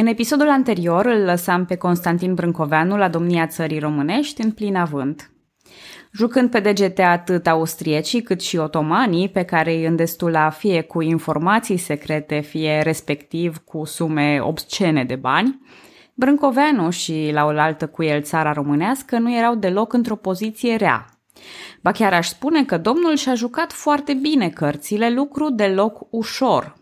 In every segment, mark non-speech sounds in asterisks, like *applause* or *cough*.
În episodul anterior îl lăsam pe Constantin Brâncoveanu la domnia țării românești în plin avânt. Jucând pe degete atât austriecii cât și otomanii, pe care îi îndestula fie cu informații secrete, fie respectiv cu sume obscene de bani, Brâncoveanu și la oaltă cu el țara românească nu erau deloc într-o poziție rea. Ba chiar aș spune că domnul și-a jucat foarte bine cărțile, lucru deloc ușor,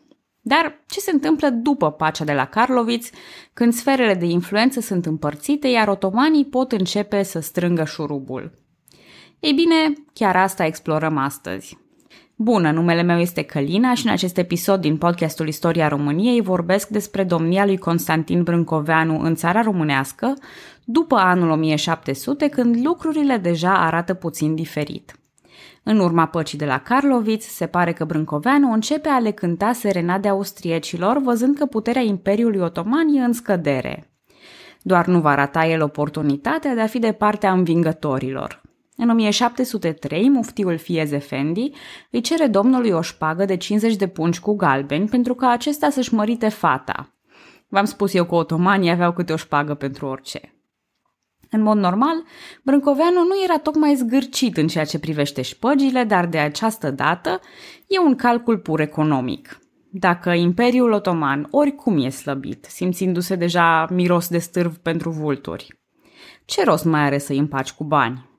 dar ce se întâmplă după pacea de la Karlovitz, când sferele de influență sunt împărțite, iar otomanii pot începe să strângă șurubul? Ei bine, chiar asta explorăm astăzi. Bună, numele meu este Călina și în acest episod din podcastul Istoria României vorbesc despre domnia lui Constantin Brâncoveanu în țara românească, după anul 1700, când lucrurile deja arată puțin diferit. În urma păcii de la Karlovitz, se pare că Brâncoveanu începe a le cânta serenade austriecilor, văzând că puterea Imperiului Otoman e în scădere. Doar nu va rata el oportunitatea de a fi de partea învingătorilor. În 1703, muftiul Fiez Efendi îi cere domnului o șpagă de 50 de pungi cu galbeni pentru ca acesta să-și mărite fata. V-am spus eu că otomanii aveau câte o șpagă pentru orice. În mod normal, Brâncoveanu nu era tocmai zgârcit în ceea ce privește șpăgile, dar de această dată e un calcul pur economic. Dacă Imperiul Otoman oricum e slăbit, simțindu-se deja miros de stârv pentru vulturi, ce rost mai are să-i împaci cu bani?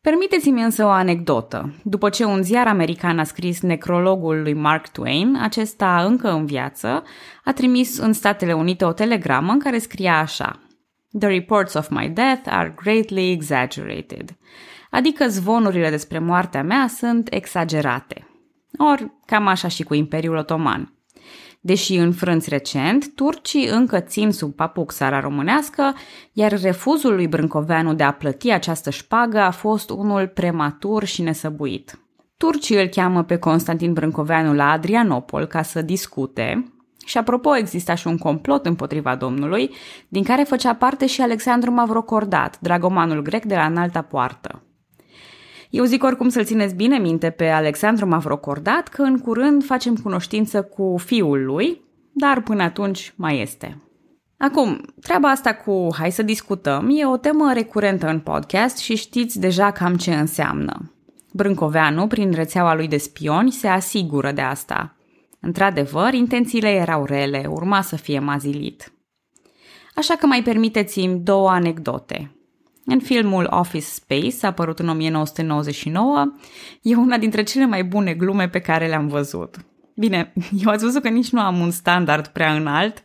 Permiteți-mi însă o anecdotă. După ce un ziar american a scris necrologul lui Mark Twain, acesta încă în viață, a trimis în Statele Unite o telegramă în care scria așa – The reports of my death are greatly exaggerated. Adică zvonurile despre moartea mea sunt exagerate. Or, cam așa și cu Imperiul Otoman. Deși înfrânți recent, turcii încă țin sub papuc țara românească, iar refuzul lui Brâncoveanu de a plăti această șpagă a fost unul prematur și nesăbuit. Turcii îl cheamă pe Constantin Brâncoveanu la Adrianopol ca să discute, și apropo, exista și un complot împotriva domnului, din care făcea parte și Alexandru Mavrocordat, dragomanul grec de la înalta poartă. Eu zic oricum să-l țineți bine minte pe Alexandru Mavrocordat că în curând facem cunoștință cu fiul lui, dar până atunci mai este. Acum, treaba asta cu hai să discutăm e o temă recurentă în podcast și știți deja cam ce înseamnă. Brâncoveanu, prin rețeaua lui de spioni, se asigură de asta – Într-adevăr, intențiile erau rele, urma să fie mazilit. Așa că mai permiteți-mi două anecdote. În filmul Office Space, apărut în 1999, e una dintre cele mai bune glume pe care le-am văzut. Bine, *laughs* eu ați văzut că nici nu am un standard prea înalt,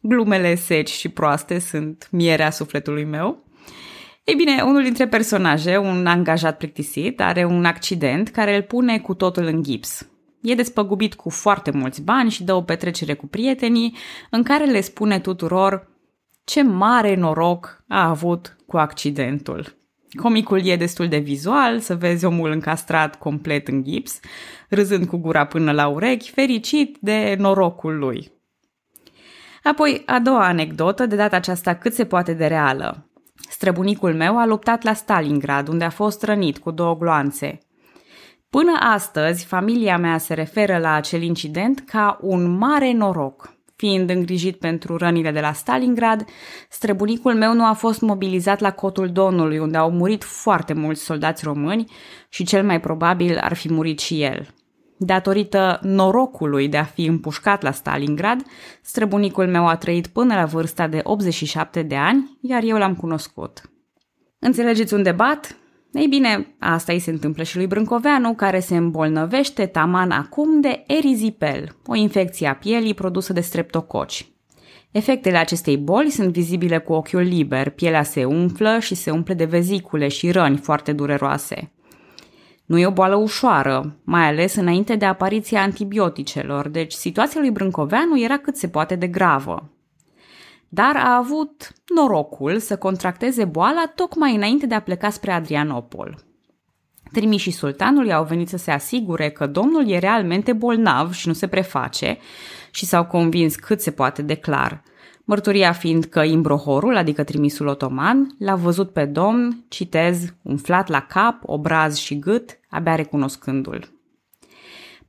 glumele seci și proaste sunt mierea sufletului meu. Ei bine, unul dintre personaje, un angajat plictisit, are un accident care îl pune cu totul în gips. E despăgubit cu foarte mulți bani și dă o petrecere cu prietenii în care le spune tuturor ce mare noroc a avut cu accidentul. Comicul e destul de vizual, să vezi omul încastrat complet în gips, râzând cu gura până la urechi, fericit de norocul lui. Apoi, a doua anecdotă, de data aceasta cât se poate de reală. Străbunicul meu a luptat la Stalingrad, unde a fost rănit cu două gloanțe – Până astăzi, familia mea se referă la acel incident ca un mare noroc. Fiind îngrijit pentru rănile de la Stalingrad, străbunicul meu nu a fost mobilizat la cotul Donului, unde au murit foarte mulți soldați români și cel mai probabil ar fi murit și el. Datorită norocului de a fi împușcat la Stalingrad, străbunicul meu a trăit până la vârsta de 87 de ani, iar eu l-am cunoscut. Înțelegeți un debat? Ei bine, asta îi se întâmplă și lui Brâncoveanu, care se îmbolnăvește taman acum de erizipel, o infecție a pielii produsă de streptococi. Efectele acestei boli sunt vizibile cu ochiul liber, pielea se umflă și se umple de vezicule și răni foarte dureroase. Nu e o boală ușoară, mai ales înainte de apariția antibioticelor, deci situația lui Brâncoveanu era cât se poate de gravă dar a avut norocul să contracteze boala tocmai înainte de a pleca spre Adrianopol. Trimișii sultanului au venit să se asigure că domnul e realmente bolnav și nu se preface și s-au convins cât se poate de clar. Mărturia fiind că Imbrohorul, adică trimisul otoman, l-a văzut pe domn, citez, umflat la cap, obraz și gât, abia recunoscându-l.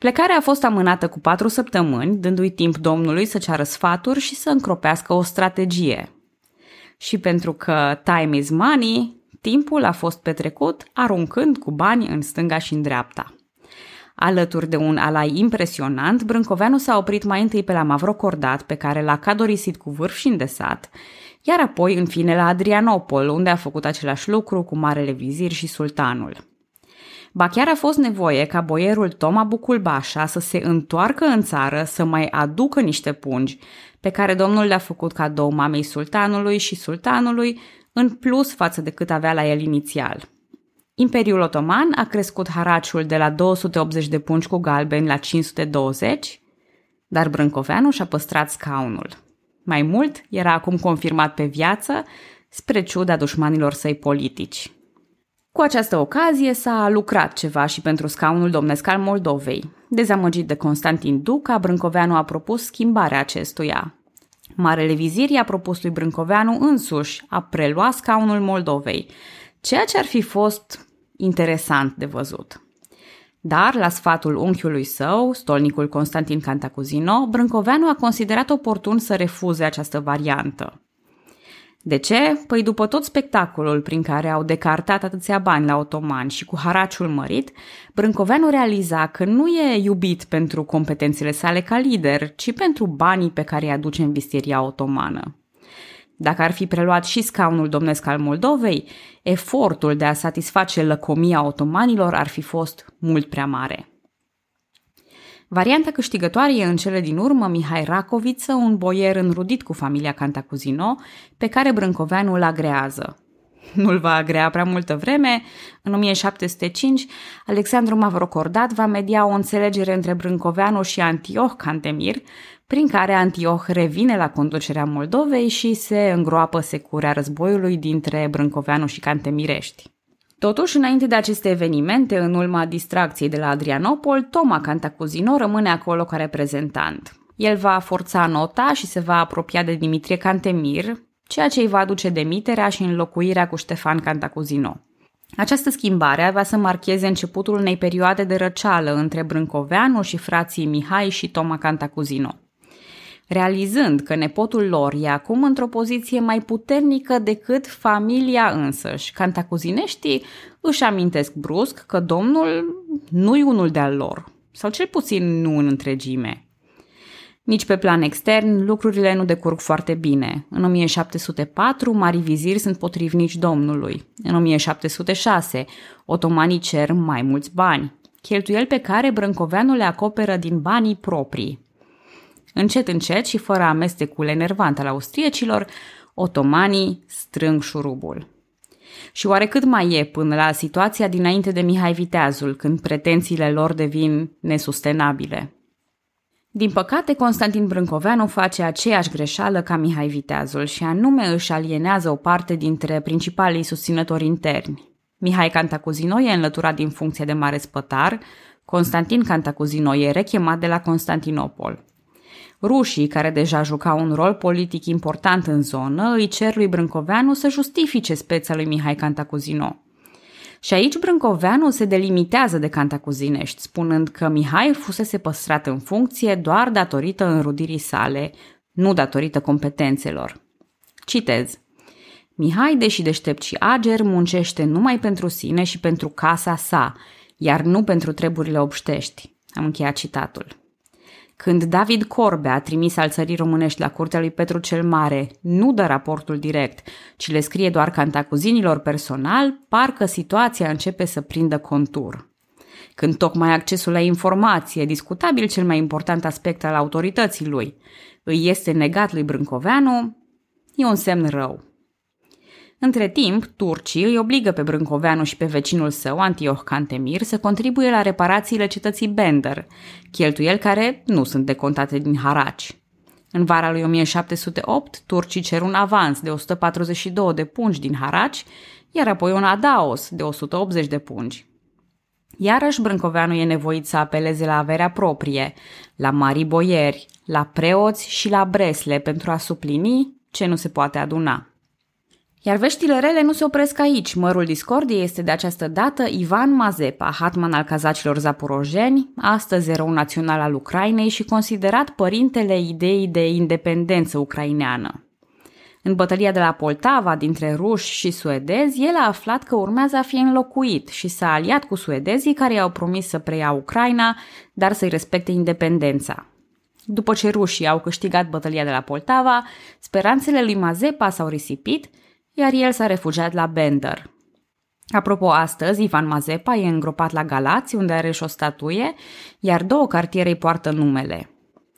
Plecarea a fost amânată cu patru săptămâni, dându-i timp domnului să ceară sfaturi și să încropească o strategie. Și pentru că time is money, timpul a fost petrecut aruncând cu bani în stânga și în dreapta. Alături de un alai impresionant, Brâncoveanu s-a oprit mai întâi pe la Mavrocordat, pe care l-a cadorisit cu vârf și îndesat, iar apoi, în fine, la Adrianopol, unde a făcut același lucru cu Marele Vizir și Sultanul. Ba chiar a fost nevoie ca boierul Toma Buculbașa să se întoarcă în țară să mai aducă niște pungi, pe care domnul le-a făcut cadou mamei sultanului și sultanului, în plus față de cât avea la el inițial. Imperiul Otoman a crescut haraciul de la 280 de pungi cu galbeni la 520, dar Brâncoveanu și-a păstrat scaunul. Mai mult, era acum confirmat pe viață, spre ciuda dușmanilor săi politici. Cu această ocazie s-a lucrat ceva și pentru scaunul domnesc al Moldovei. Dezamăgit de Constantin Duca, Brâncoveanu a propus schimbarea acestuia. Marele vizir i-a propus lui Brâncoveanu însuși a prelua scaunul Moldovei, ceea ce ar fi fost interesant de văzut. Dar, la sfatul unchiului său, stolnicul Constantin Cantacuzino, Brâncoveanu a considerat oportun să refuze această variantă. De ce? Păi după tot spectacolul prin care au decartat atâția bani la otomani și cu haraciul mărit, Brâncoveanu realiza că nu e iubit pentru competențele sale ca lider, ci pentru banii pe care îi aduce în vistieria otomană. Dacă ar fi preluat și scaunul domnesc al Moldovei, efortul de a satisface lăcomia otomanilor ar fi fost mult prea mare. Varianta câștigătoare e în cele din urmă Mihai Racoviță, un boier înrudit cu familia Cantacuzino, pe care Brâncoveanu îl agrează. Nu-l va agrea prea multă vreme. În 1705, Alexandru Mavrocordat va media o înțelegere între Brâncoveanu și Antioh Cantemir, prin care Antioh revine la conducerea Moldovei și se îngroapă securea războiului dintre Brâncoveanu și Cantemirești. Totuși, înainte de aceste evenimente, în urma distracției de la Adrianopol, Toma Cantacuzino rămâne acolo ca reprezentant. El va forța nota și se va apropia de Dimitrie Cantemir, ceea ce îi va aduce demiterea și înlocuirea cu Ștefan Cantacuzino. Această schimbare avea să marcheze începutul unei perioade de răceală între Brâncoveanu și frații Mihai și Toma Cantacuzino realizând că nepotul lor e acum într-o poziție mai puternică decât familia însăși. Cantacuzineștii își amintesc brusc că domnul nu e unul de-al lor, sau cel puțin nu în întregime. Nici pe plan extern, lucrurile nu decurg foarte bine. În 1704, mari viziri sunt potrivnici domnului. În 1706, otomanii cer mai mulți bani, cheltuieli pe care Brâncoveanu le acoperă din banii proprii. Încet, încet și fără amestecul enervant al austriecilor, otomanii strâng șurubul. Și oare cât mai e până la situația dinainte de Mihai Viteazul, când pretențiile lor devin nesustenabile? Din păcate, Constantin Brâncoveanu face aceeași greșeală ca Mihai Viteazul și anume își alienează o parte dintre principalii susținători interni. Mihai Cantacuzino e înlăturat din funcție de mare spătar, Constantin Cantacuzino e rechemat de la Constantinopol. Rușii, care deja jucau un rol politic important în zonă, îi cer lui Brâncoveanu să justifice speța lui Mihai Cantacuzino. Și aici Brâncoveanu se delimitează de Cantacuzinești, spunând că Mihai fusese păstrat în funcție doar datorită înrudirii sale, nu datorită competențelor. Citez. Mihai, deși deștept și ager, muncește numai pentru sine și pentru casa sa, iar nu pentru treburile obștești. Am încheiat citatul. Când David Corbe a trimis al țării românești la curtea lui Petru cel Mare, nu dă raportul direct, ci le scrie doar cantacuzinilor personal, parcă situația începe să prindă contur. Când tocmai accesul la informație, discutabil cel mai important aspect al autorității lui, îi este negat lui Brâncoveanu, e un semn rău. Între timp, turcii îi obligă pe Brâncoveanu și pe vecinul său, Antioch Cantemir, să contribuie la reparațiile cetății Bender, cheltuieli care nu sunt decontate din haraci. În vara lui 1708, turcii cer un avans de 142 de pungi din haraci, iar apoi un adaos de 180 de pungi. Iarăși Brâncoveanu e nevoit să apeleze la averea proprie, la mari boieri, la preoți și la bresle pentru a suplini ce nu se poate aduna. Iar veștile rele nu se opresc aici. Mărul discordiei este de această dată Ivan Mazepa, hatman al cazacilor zaporojeni, astăzi erou național al Ucrainei și considerat părintele ideii de independență ucraineană. În bătălia de la Poltava dintre ruși și suedezi, el a aflat că urmează a fi înlocuit și s-a aliat cu suedezii care i-au promis să preia Ucraina, dar să-i respecte independența. După ce rușii au câștigat bătălia de la Poltava, speranțele lui Mazepa s-au risipit, iar el s-a refugiat la Bender. Apropo, astăzi, Ivan Mazepa e îngropat la Galați, unde are și o statuie, iar două cartiere îi poartă numele –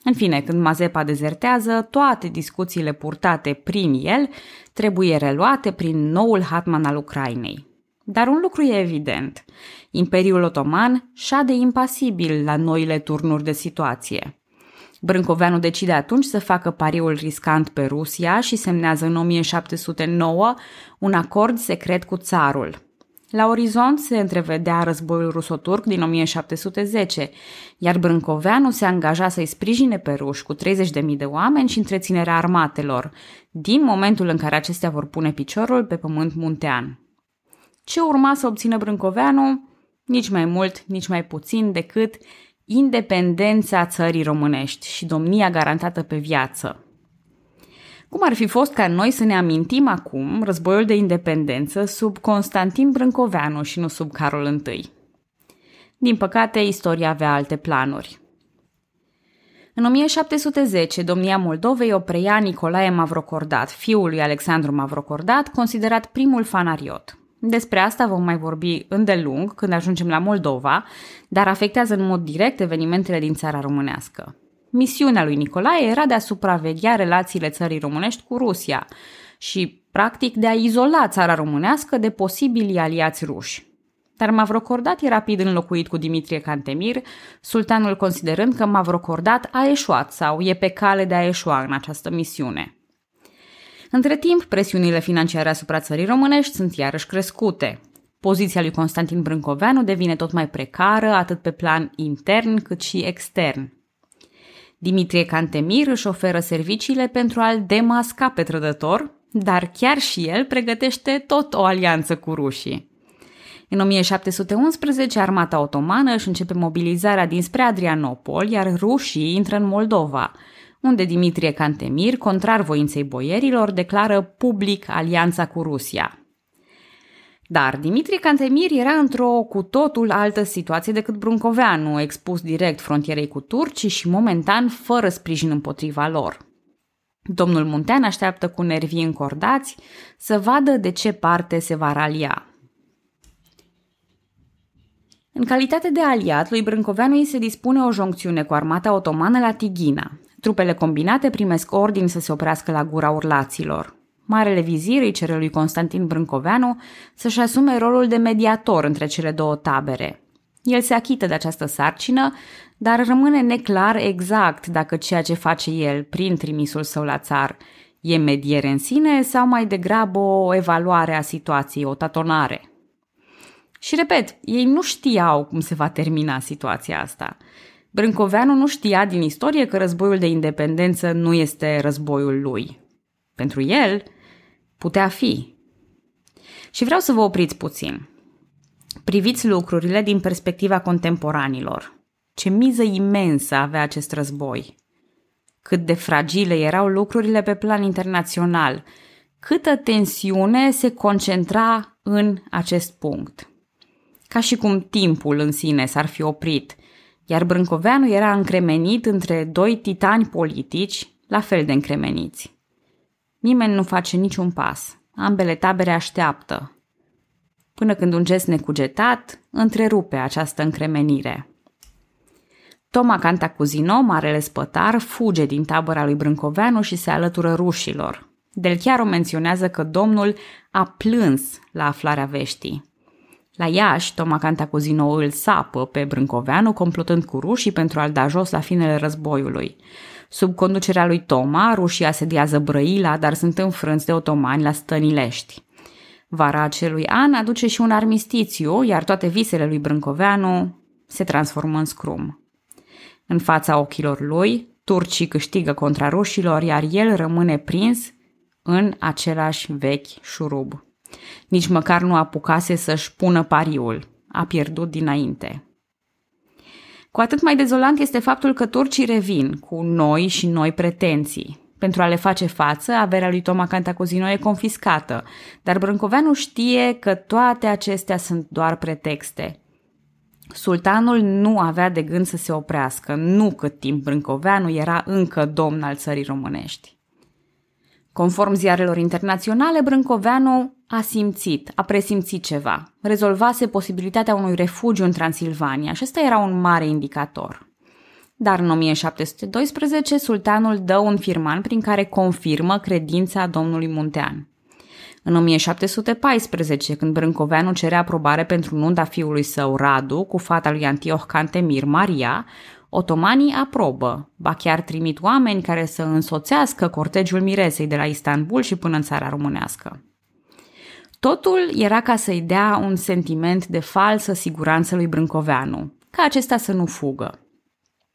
în fine, când Mazepa dezertează, toate discuțiile purtate prin el trebuie reluate prin noul hatman al Ucrainei. Dar un lucru e evident. Imperiul Otoman șade impasibil la noile turnuri de situație. Brâncoveanu decide atunci să facă pariul riscant pe Rusia și semnează în 1709 un acord secret cu țarul – la orizont se întrevedea războiul rusoturc din 1710, iar Brâncoveanu se angaja să-i sprijine pe ruși cu 30.000 de oameni și întreținerea armatelor, din momentul în care acestea vor pune piciorul pe pământ muntean. Ce urma să obțină Brâncoveanu? Nici mai mult, nici mai puțin decât independența țării românești și domnia garantată pe viață – cum ar fi fost ca noi să ne amintim acum războiul de independență sub Constantin Brâncoveanu și nu sub Carol I? Din păcate, istoria avea alte planuri. În 1710, domnia Moldovei o preia Nicolae Mavrocordat, fiul lui Alexandru Mavrocordat, considerat primul fanariot. Despre asta vom mai vorbi îndelung când ajungem la Moldova, dar afectează în mod direct evenimentele din țara românească. Misiunea lui Nicolae era de a supraveghea relațiile țării românești cu Rusia și, practic, de a izola țara românească de posibilii aliați ruși. Dar Mavrocordat e rapid înlocuit cu Dimitrie Cantemir, sultanul considerând că Mavrocordat a eșuat sau e pe cale de a eșua în această misiune. Între timp, presiunile financiare asupra țării românești sunt iarăși crescute. Poziția lui Constantin Brâncoveanu devine tot mai precară, atât pe plan intern cât și extern. Dimitrie Cantemir își oferă serviciile pentru a-l demasca pe trădător, dar chiar și el pregătește tot o alianță cu rușii. În 1711, armata otomană își începe mobilizarea dinspre Adrianopol, iar rușii intră în Moldova, unde Dimitrie Cantemir, contrar voinței boierilor, declară public alianța cu Rusia. Dar Dimitrie Cantemir era într-o cu totul altă situație decât Bruncoveanu, expus direct frontierei cu turcii și momentan fără sprijin împotriva lor. Domnul Muntean așteaptă cu nervii încordați să vadă de ce parte se va ralia. În calitate de aliat, lui Brâncoveanu îi se dispune o joncțiune cu armata otomană la Tighina. Trupele combinate primesc ordin să se oprească la gura urlaților. Marele vizir îi cere lui Constantin Brâncoveanu să-și asume rolul de mediator între cele două tabere. El se achită de această sarcină, dar rămâne neclar exact dacă ceea ce face el prin trimisul său la țar e mediere în sine sau mai degrabă o evaluare a situației, o tatonare. Și repet, ei nu știau cum se va termina situația asta. Brâncoveanu nu știa din istorie că războiul de independență nu este războiul lui. Pentru el, Putea fi. Și vreau să vă opriți puțin. Priviți lucrurile din perspectiva contemporanilor. Ce miză imensă avea acest război. Cât de fragile erau lucrurile pe plan internațional. Câtă tensiune se concentra în acest punct. Ca și cum timpul în sine s-ar fi oprit, iar Brâncoveanu era încremenit între doi titani politici, la fel de încremeniți. Nimeni nu face niciun pas. Ambele tabere așteaptă. Până când un gest necugetat întrerupe această încremenire. Toma Cantacuzino, marele spătar, fuge din tabăra lui Brâncoveanu și se alătură rușilor. Del chiar o menționează că domnul a plâns la aflarea veștii. La Iași, Toma Cantacuzino îl sapă pe Brâncoveanu, complotând cu rușii pentru a-l da jos la finele războiului. Sub conducerea lui Toma, rușii asediază Brăila, dar sunt înfrânți de otomani la Stănilești. Vara acelui an aduce și un armistițiu, iar toate visele lui Brâncoveanu se transformă în scrum. În fața ochilor lui, turcii câștigă contra rușilor, iar el rămâne prins în același vechi șurub. Nici măcar nu apucase să-și pună pariul. A pierdut dinainte. Cu atât mai dezolant este faptul că turcii revin cu noi și noi pretenții. Pentru a le face față, averea lui Toma Cantacuzino e confiscată, dar Brâncoveanu știe că toate acestea sunt doar pretexte. Sultanul nu avea de gând să se oprească, nu cât timp Brâncoveanu era încă domn al țării românești. Conform ziarelor internaționale, Brâncoveanu a simțit, a presimțit ceva. Rezolvase posibilitatea unui refugiu în Transilvania și ăsta era un mare indicator. Dar în 1712, sultanul dă un firman prin care confirmă credința domnului Muntean. În 1714, când Brâncoveanu cerea aprobare pentru nunta fiului său Radu cu fata lui Antioch Cantemir Maria, otomanii aprobă, ba chiar trimit oameni care să însoțească cortegiul miresei de la Istanbul și până în țara românească. Totul era ca să-i dea un sentiment de falsă siguranță lui Brâncoveanu, ca acesta să nu fugă.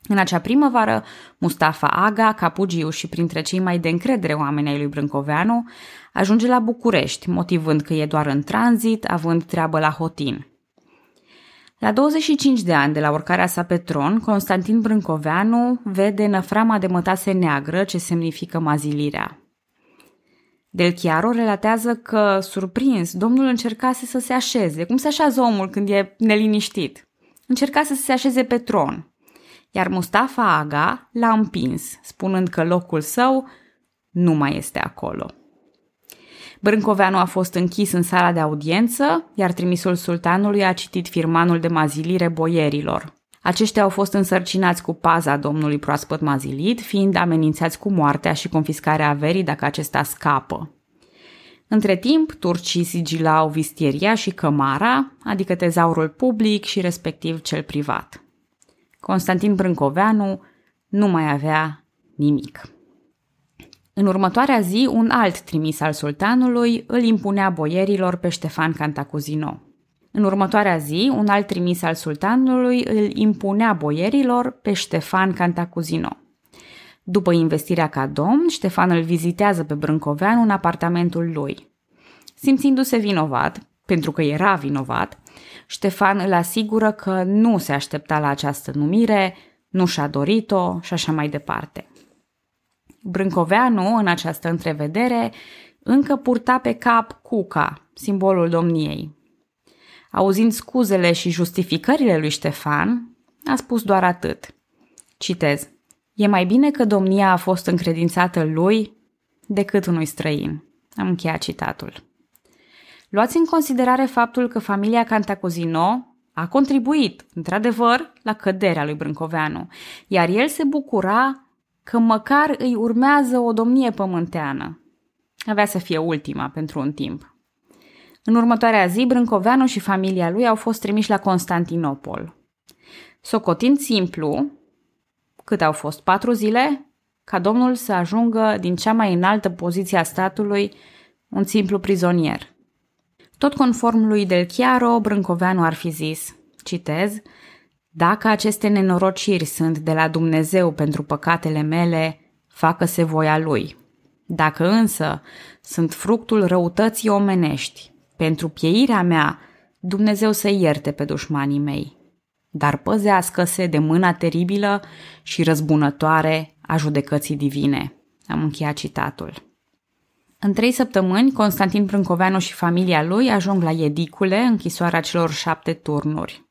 În acea primăvară, Mustafa Aga, capugiu și printre cei mai de încredere oameni ai lui Brâncoveanu, ajunge la București, motivând că e doar în tranzit, având treabă la Hotin. La 25 de ani de la urcarea sa pe tron, Constantin Brâncoveanu vede năframa de mătase neagră ce semnifică mazilirea. Del Chiaro relatează că, surprins, domnul încercase să se așeze, cum se așează omul când e neliniștit. Încerca să se așeze pe tron, iar Mustafa Aga l-a împins, spunând că locul său nu mai este acolo. Brâncoveanu a fost închis în sala de audiență, iar trimisul sultanului a citit firmanul de mazilire boierilor. Aceștia au fost însărcinați cu paza domnului proaspăt mazilit, fiind amenințați cu moartea și confiscarea averii dacă acesta scapă. Între timp, turcii sigilau vistieria și cămara, adică tezaurul public și respectiv cel privat. Constantin Brâncoveanu nu mai avea nimic. În următoarea zi, un alt trimis al sultanului îl impunea boierilor pe Ștefan Cantacuzino. În următoarea zi, un alt trimis al sultanului îl impunea boierilor pe Ștefan Cantacuzino. După investirea ca domn, Ștefan îl vizitează pe Brâncoveanu în apartamentul lui. Simțindu-se vinovat, pentru că era vinovat, Ștefan îl asigură că nu se aștepta la această numire, nu și-a dorit-o și așa mai departe. Brâncoveanu, în această întrevedere, încă purta pe cap cuca, simbolul domniei. Auzind scuzele și justificările lui Ștefan, a spus doar atât. Citez. E mai bine că domnia a fost încredințată lui decât unui străin. Am încheiat citatul. Luați în considerare faptul că familia Cantacuzino a contribuit, într-adevăr, la căderea lui Brâncoveanu, iar el se bucura că măcar îi urmează o domnie pământeană. Avea să fie ultima pentru un timp. În următoarea zi, Brâncoveanu și familia lui au fost trimiși la Constantinopol. Socotind simplu, cât au fost patru zile, ca domnul să ajungă din cea mai înaltă poziție a statului un simplu prizonier. Tot conform lui Del Chiaro, Brâncoveanu ar fi zis, citez, dacă aceste nenorociri sunt de la Dumnezeu pentru păcatele mele, facă-se voia lui. Dacă însă sunt fructul răutății omenești, pentru pieirea mea, Dumnezeu să ierte pe dușmanii mei. Dar păzească-se de mâna teribilă și răzbunătoare a judecății divine. Am încheiat citatul. În trei săptămâni, Constantin Brâncoveanu și familia lui ajung la Edicule, închisoarea celor șapte turnuri.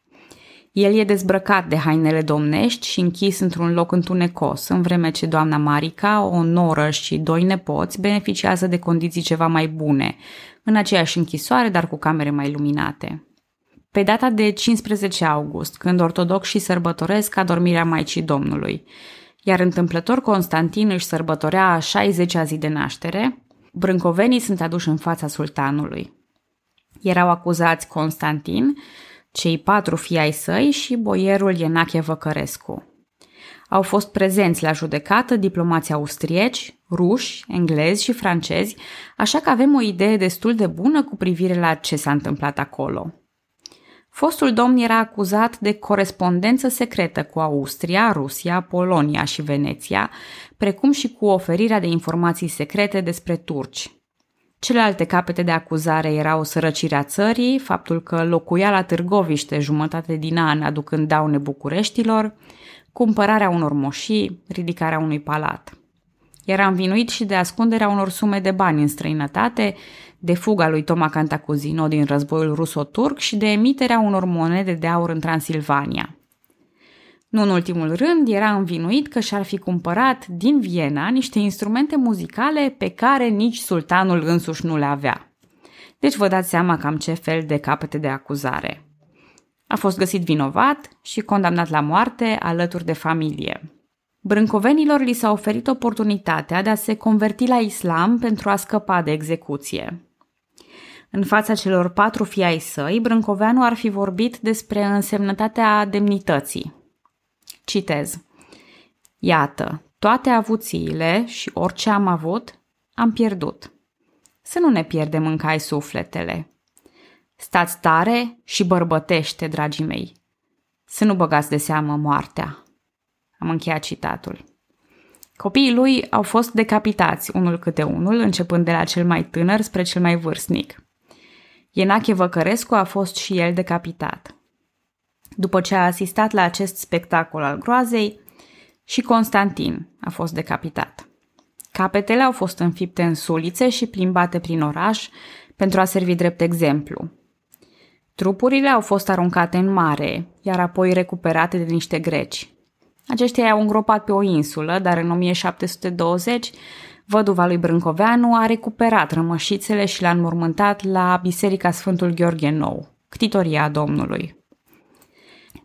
El e dezbrăcat de hainele domnești și închis într-un loc întunecos, în vreme ce doamna Marica, o noră și doi nepoți beneficiază de condiții ceva mai bune, în aceeași închisoare, dar cu camere mai luminate. Pe data de 15 august, când ortodoxii sărbătoresc adormirea Maicii Domnului, iar întâmplător Constantin își sărbătorea a 60-a zi de naștere, brâncovenii sunt aduși în fața sultanului. Erau acuzați Constantin, cei patru fii ai săi și boierul Ienache Văcărescu. Au fost prezenți la judecată diplomații austrieci, ruși, englezi și francezi, așa că avem o idee destul de bună cu privire la ce s-a întâmplat acolo. Fostul domn era acuzat de corespondență secretă cu Austria, Rusia, Polonia și Veneția, precum și cu oferirea de informații secrete despre turci, Celelalte capete de acuzare erau sărăcirea țării, faptul că locuia la Târgoviște jumătate din an aducând daune Bucureștilor, cumpărarea unor moșii, ridicarea unui palat. Era învinuit și de ascunderea unor sume de bani în străinătate, de fuga lui Toma Cantacuzino din războiul ruso-turc și de emiterea unor monede de aur în Transilvania. Nu în ultimul rând, era învinuit că și-ar fi cumpărat din Viena niște instrumente muzicale pe care nici sultanul însuși nu le avea. Deci vă dați seama cam ce fel de capete de acuzare. A fost găsit vinovat și condamnat la moarte alături de familie. Brâncovenilor li s-a oferit oportunitatea de a se converti la islam pentru a scăpa de execuție. În fața celor patru fii ai săi, Brâncoveanu ar fi vorbit despre însemnătatea demnității. Citez. Iată, toate avuțiile și orice am avut, am pierdut. Să nu ne pierdem în cai sufletele. Stați tare și bărbătește, dragii mei. Să nu băgați de seamă moartea. Am încheiat citatul. Copiii lui au fost decapitați, unul câte unul, începând de la cel mai tânăr spre cel mai vârstnic. Ienache Văcărescu a fost și el decapitat. După ce a asistat la acest spectacol al groazei, și Constantin a fost decapitat. Capetele au fost înfipte în sulițe și plimbate prin oraș pentru a servi drept exemplu. Trupurile au fost aruncate în mare, iar apoi recuperate de niște greci. Aceștia i-au îngropat pe o insulă, dar în 1720 văduva lui Brâncoveanu a recuperat rămășițele și l-a înmormântat la Biserica Sfântul Gheorghe Nou, ctitoria Domnului.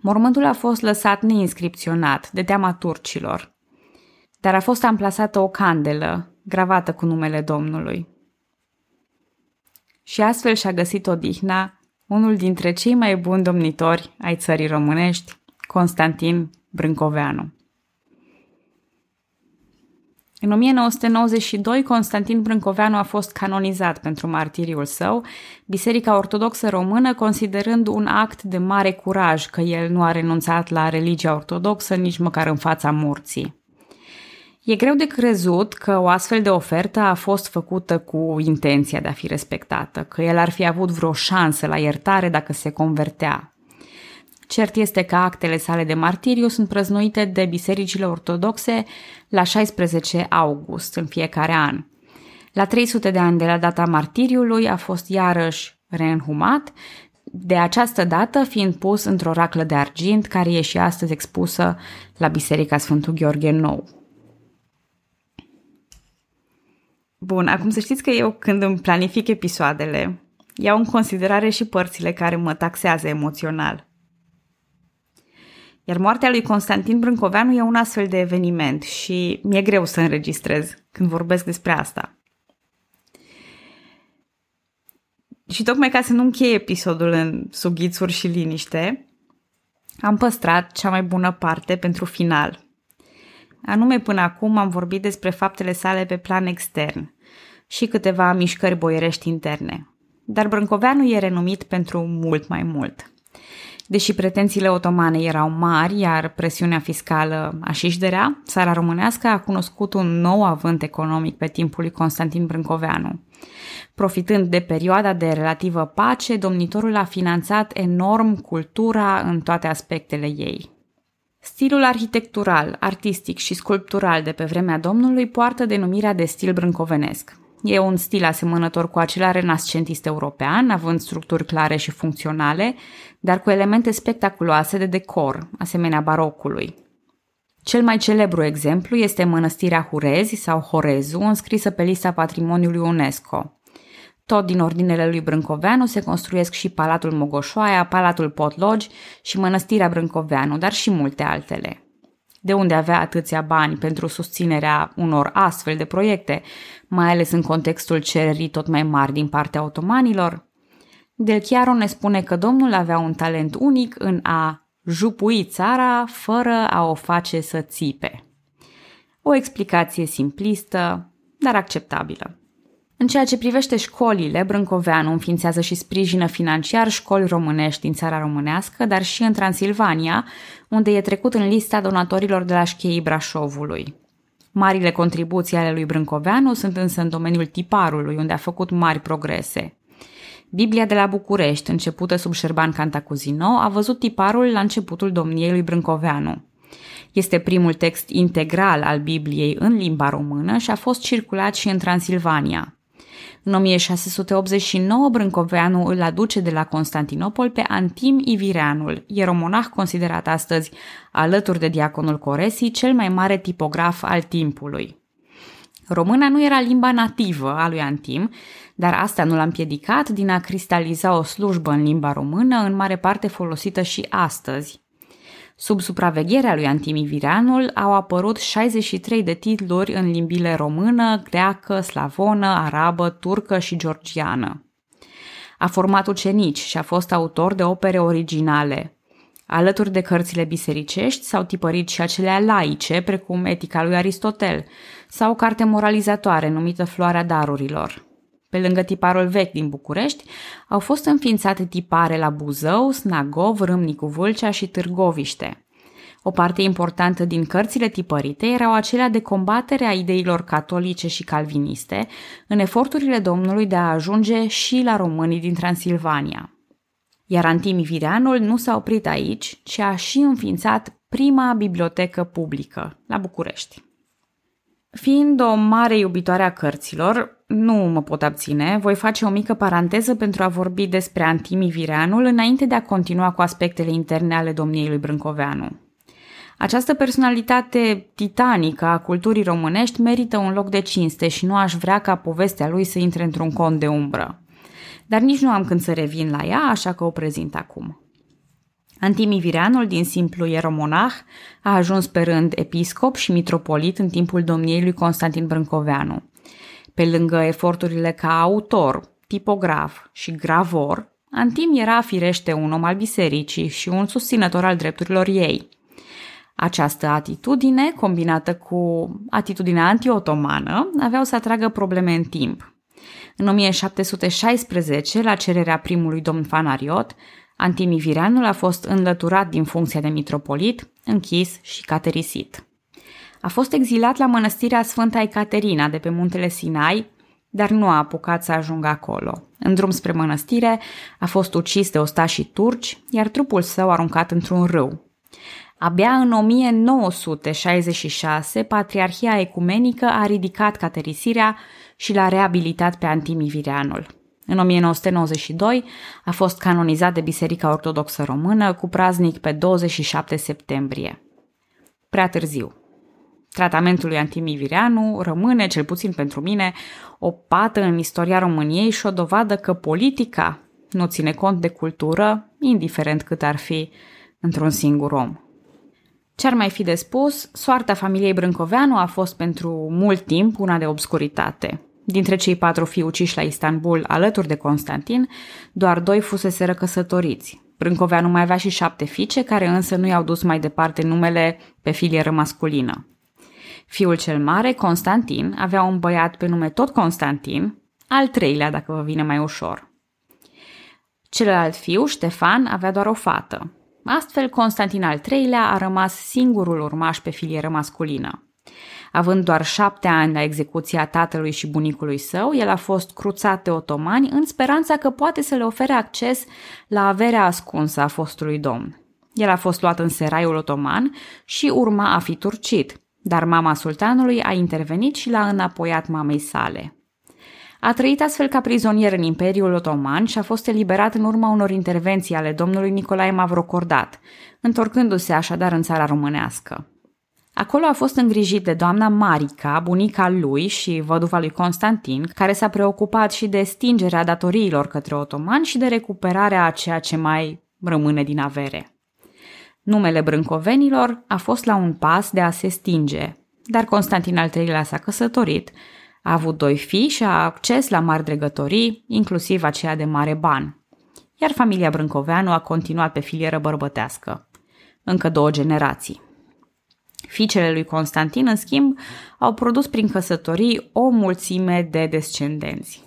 Mormântul a fost lăsat neinscripționat, de teama turcilor, dar a fost amplasată o candelă, gravată cu numele Domnului. Și astfel și-a găsit odihna unul dintre cei mai buni domnitori ai țării românești, Constantin Brâncoveanu. În 1992, Constantin Brâncoveanu a fost canonizat pentru martiriul său, Biserica Ortodoxă Română considerând un act de mare curaj că el nu a renunțat la religia ortodoxă nici măcar în fața morții. E greu de crezut că o astfel de ofertă a fost făcută cu intenția de a fi respectată, că el ar fi avut vreo șansă la iertare dacă se convertea. Cert este că actele sale de martiriu sunt prăznuite de bisericile ortodoxe la 16 august în fiecare an. La 300 de ani de la data martiriului a fost iarăși reînhumat, de această dată fiind pus într-o raclă de argint care e și astăzi expusă la Biserica Sfântul Gheorghe Nou. Bun, acum să știți că eu când îmi planific episoadele, iau în considerare și părțile care mă taxează emoțional. Iar moartea lui Constantin Brâncoveanu e un astfel de eveniment și mi-e greu să înregistrez când vorbesc despre asta. Și tocmai ca să nu încheie episodul în sughițuri și liniște, am păstrat cea mai bună parte pentru final. Anume, până acum am vorbit despre faptele sale pe plan extern și câteva mișcări boierești interne. Dar Brâncoveanu e renumit pentru mult mai mult – Deși pretențiile otomane erau mari, iar presiunea fiscală așișderea, țara românească a cunoscut un nou avânt economic pe timpul lui Constantin Brâncoveanu. Profitând de perioada de relativă pace, domnitorul a finanțat enorm cultura în toate aspectele ei. Stilul arhitectural, artistic și sculptural de pe vremea Domnului poartă denumirea de stil brâncovenesc. E un stil asemănător cu acela renascentist european, având structuri clare și funcționale, dar cu elemente spectaculoase de decor, asemenea barocului. Cel mai celebru exemplu este mănăstirea Hurezi sau Horezu, înscrisă pe lista patrimoniului UNESCO. Tot din ordinele lui Brâncoveanu se construiesc și Palatul Mogoșoaia, Palatul Potlogi și Mănăstirea Brâncoveanu, dar și multe altele. De unde avea atâția bani pentru susținerea unor astfel de proiecte, mai ales în contextul cererii tot mai mari din partea otomanilor? Del Chiaro ne spune că domnul avea un talent unic în a jupui țara fără a o face să țipe. O explicație simplistă, dar acceptabilă. În ceea ce privește școlile, Brâncoveanu înființează și sprijină financiar școli românești din țara românească, dar și în Transilvania, unde e trecut în lista donatorilor de la șcheii Brașovului. Marile contribuții ale lui Brâncoveanu sunt însă în domeniul tiparului, unde a făcut mari progrese. Biblia de la București, începută sub Șerban Cantacuzino, a văzut tiparul la începutul domniei lui Brâncoveanu. Este primul text integral al Bibliei în limba română și a fost circulat și în Transilvania. În 1689, Brâncoveanu îl aduce de la Constantinopol pe Antim Ivireanul, ieromonah considerat astăzi, alături de diaconul Coresi, cel mai mare tipograf al timpului. Româna nu era limba nativă a lui Antim, dar asta nu l-a împiedicat din a cristaliza o slujbă în limba română, în mare parte folosită și astăzi. Sub supravegherea lui Antimi Vireanul au apărut 63 de titluri în limbile română, greacă, slavonă, arabă, turcă și georgiană. A format ucenici și a fost autor de opere originale. Alături de cărțile bisericești s-au tipărit și acelea laice, precum Etica lui Aristotel, sau o carte moralizatoare numită Floarea Darurilor. Pe lângă tiparul vechi din București, au fost înființate tipare la Buzău, Snagov, Râmnicu Vâlcea și Târgoviște. O parte importantă din cărțile tipărite erau acelea de combatere a ideilor catolice și calviniste în eforturile Domnului de a ajunge și la românii din Transilvania. Iar Antimi Vireanul nu s-a oprit aici, ci a și înființat prima bibliotecă publică la București. Fiind o mare iubitoare a cărților, nu mă pot abține, voi face o mică paranteză pentru a vorbi despre Antimi Vireanul înainte de a continua cu aspectele interne ale domniei lui Brâncoveanu. Această personalitate titanică a culturii românești merită un loc de cinste și nu aș vrea ca povestea lui să intre într-un cont de umbră. Dar nici nu am când să revin la ea, așa că o prezint acum. Antimi Vireanul, din simplu ieromonah, a ajuns pe rând episcop și mitropolit în timpul domniei lui Constantin Brâncoveanu. Pe lângă eforturile ca autor, tipograf și gravor, Antim era firește un om al bisericii și un susținător al drepturilor ei. Această atitudine, combinată cu atitudinea anti-otomană, aveau să atragă probleme în timp. În 1716, la cererea primului domn Fanariot, Antimi Vireanul a fost înlăturat din funcția de mitropolit, închis și caterisit. A fost exilat la mănăstirea Sfânta Ecaterina de pe muntele Sinai, dar nu a apucat să ajungă acolo. În drum spre mănăstire a fost ucis de ostașii turci, iar trupul său aruncat într-un râu. Abia în 1966, Patriarhia Ecumenică a ridicat caterisirea și l-a reabilitat pe Antimivireanul. În 1992 a fost canonizat de Biserica Ortodoxă Română cu praznic pe 27 septembrie. Prea târziu. Tratamentul lui Antimi Vireanu rămâne, cel puțin pentru mine, o pată în istoria României și o dovadă că politica nu ține cont de cultură, indiferent cât ar fi într-un singur om. Ce ar mai fi de spus, soarta familiei Brâncoveanu a fost pentru mult timp una de obscuritate. Dintre cei patru fii uciși la Istanbul alături de Constantin, doar doi fusese căsătoriți. Brâncoveanu mai avea și șapte fiice, care însă nu i-au dus mai departe numele pe filieră masculină. Fiul cel mare, Constantin, avea un băiat pe nume tot Constantin, al treilea dacă vă vine mai ușor. Celălalt fiu, Ștefan, avea doar o fată. Astfel, Constantin al treilea a rămas singurul urmaș pe filieră masculină. Având doar șapte ani la execuția tatălui și bunicului său, el a fost cruțat de otomani în speranța că poate să le ofere acces la averea ascunsă a fostului domn. El a fost luat în seraiul otoman și urma a fi turcit, dar mama sultanului a intervenit și l-a înapoiat mamei sale. A trăit astfel ca prizonier în Imperiul Otoman și a fost eliberat în urma unor intervenții ale domnului Nicolae Mavrocordat, întorcându-se așadar în țara românească. Acolo a fost îngrijit de doamna Marica, bunica lui și văduva lui Constantin, care s-a preocupat și de stingerea datoriilor către otomani și de recuperarea a ceea ce mai rămâne din avere. Numele brâncovenilor a fost la un pas de a se stinge, dar Constantin al III-lea s-a căsătorit, a avut doi fii și a acces la mari dregătorii, inclusiv aceea de mare ban. Iar familia Brâncoveanu a continuat pe filieră bărbătească. Încă două generații. Fiicele lui Constantin, în schimb, au produs prin căsătorii o mulțime de descendenți.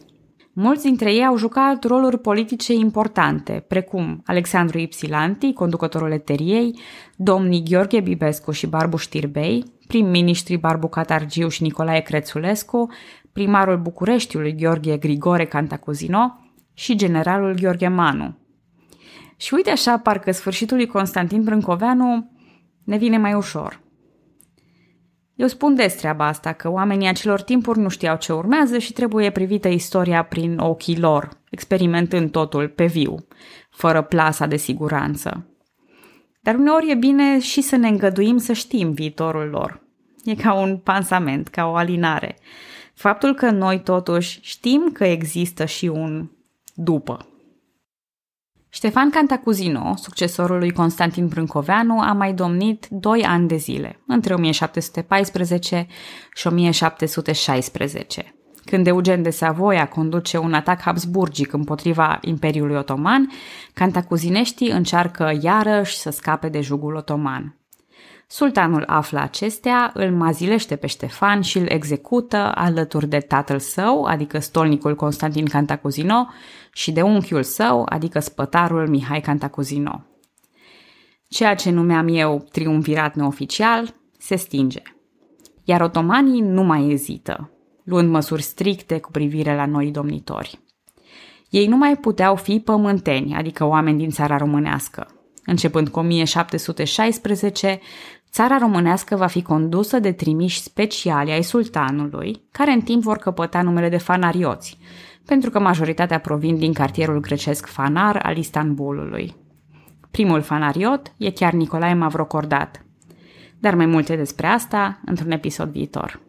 Mulți dintre ei au jucat roluri politice importante, precum Alexandru Ipsilanti, conducătorul eteriei, domnii Gheorghe Bibescu și Barbu Știrbei, prim-ministrii Barbu Catargiu și Nicolae Crețulescu, primarul Bucureștiului Gheorghe Grigore Cantacuzino și generalul Gheorghe Manu. Și uite așa, parcă sfârșitul lui Constantin Brâncoveanu ne vine mai ușor – eu spun des treaba asta, că oamenii acelor timpuri nu știau ce urmează și trebuie privită istoria prin ochii lor, experimentând totul pe viu, fără plasa de siguranță. Dar uneori e bine și să ne îngăduim să știm viitorul lor. E ca un pansament, ca o alinare. Faptul că noi totuși știm că există și un după. Ștefan Cantacuzino, succesorul lui Constantin Brâncoveanu, a mai domnit doi ani de zile, între 1714 și 1716. Când Eugen de Savoia conduce un atac habsburgic împotriva Imperiului Otoman, cantacuzineștii încearcă iarăși să scape de jugul otoman. Sultanul află acestea, îl mazilește pe Ștefan și îl execută alături de tatăl său, adică stolnicul Constantin Cantacuzino, și de unchiul său, adică spătarul Mihai Cantacuzino. Ceea ce numeam eu triumvirat neoficial se stinge. Iar otomanii nu mai ezită, luând măsuri stricte cu privire la noi domnitori. Ei nu mai puteau fi pământeni, adică oameni din țara românească. Începând cu 1716, Țara românească va fi condusă de trimiși speciali ai sultanului, care în timp vor căpăta numele de fanarioți, pentru că majoritatea provin din cartierul grecesc Fanar al Istanbulului. Primul fanariot e chiar Nicolae Mavrocordat. Dar mai multe despre asta într-un episod viitor.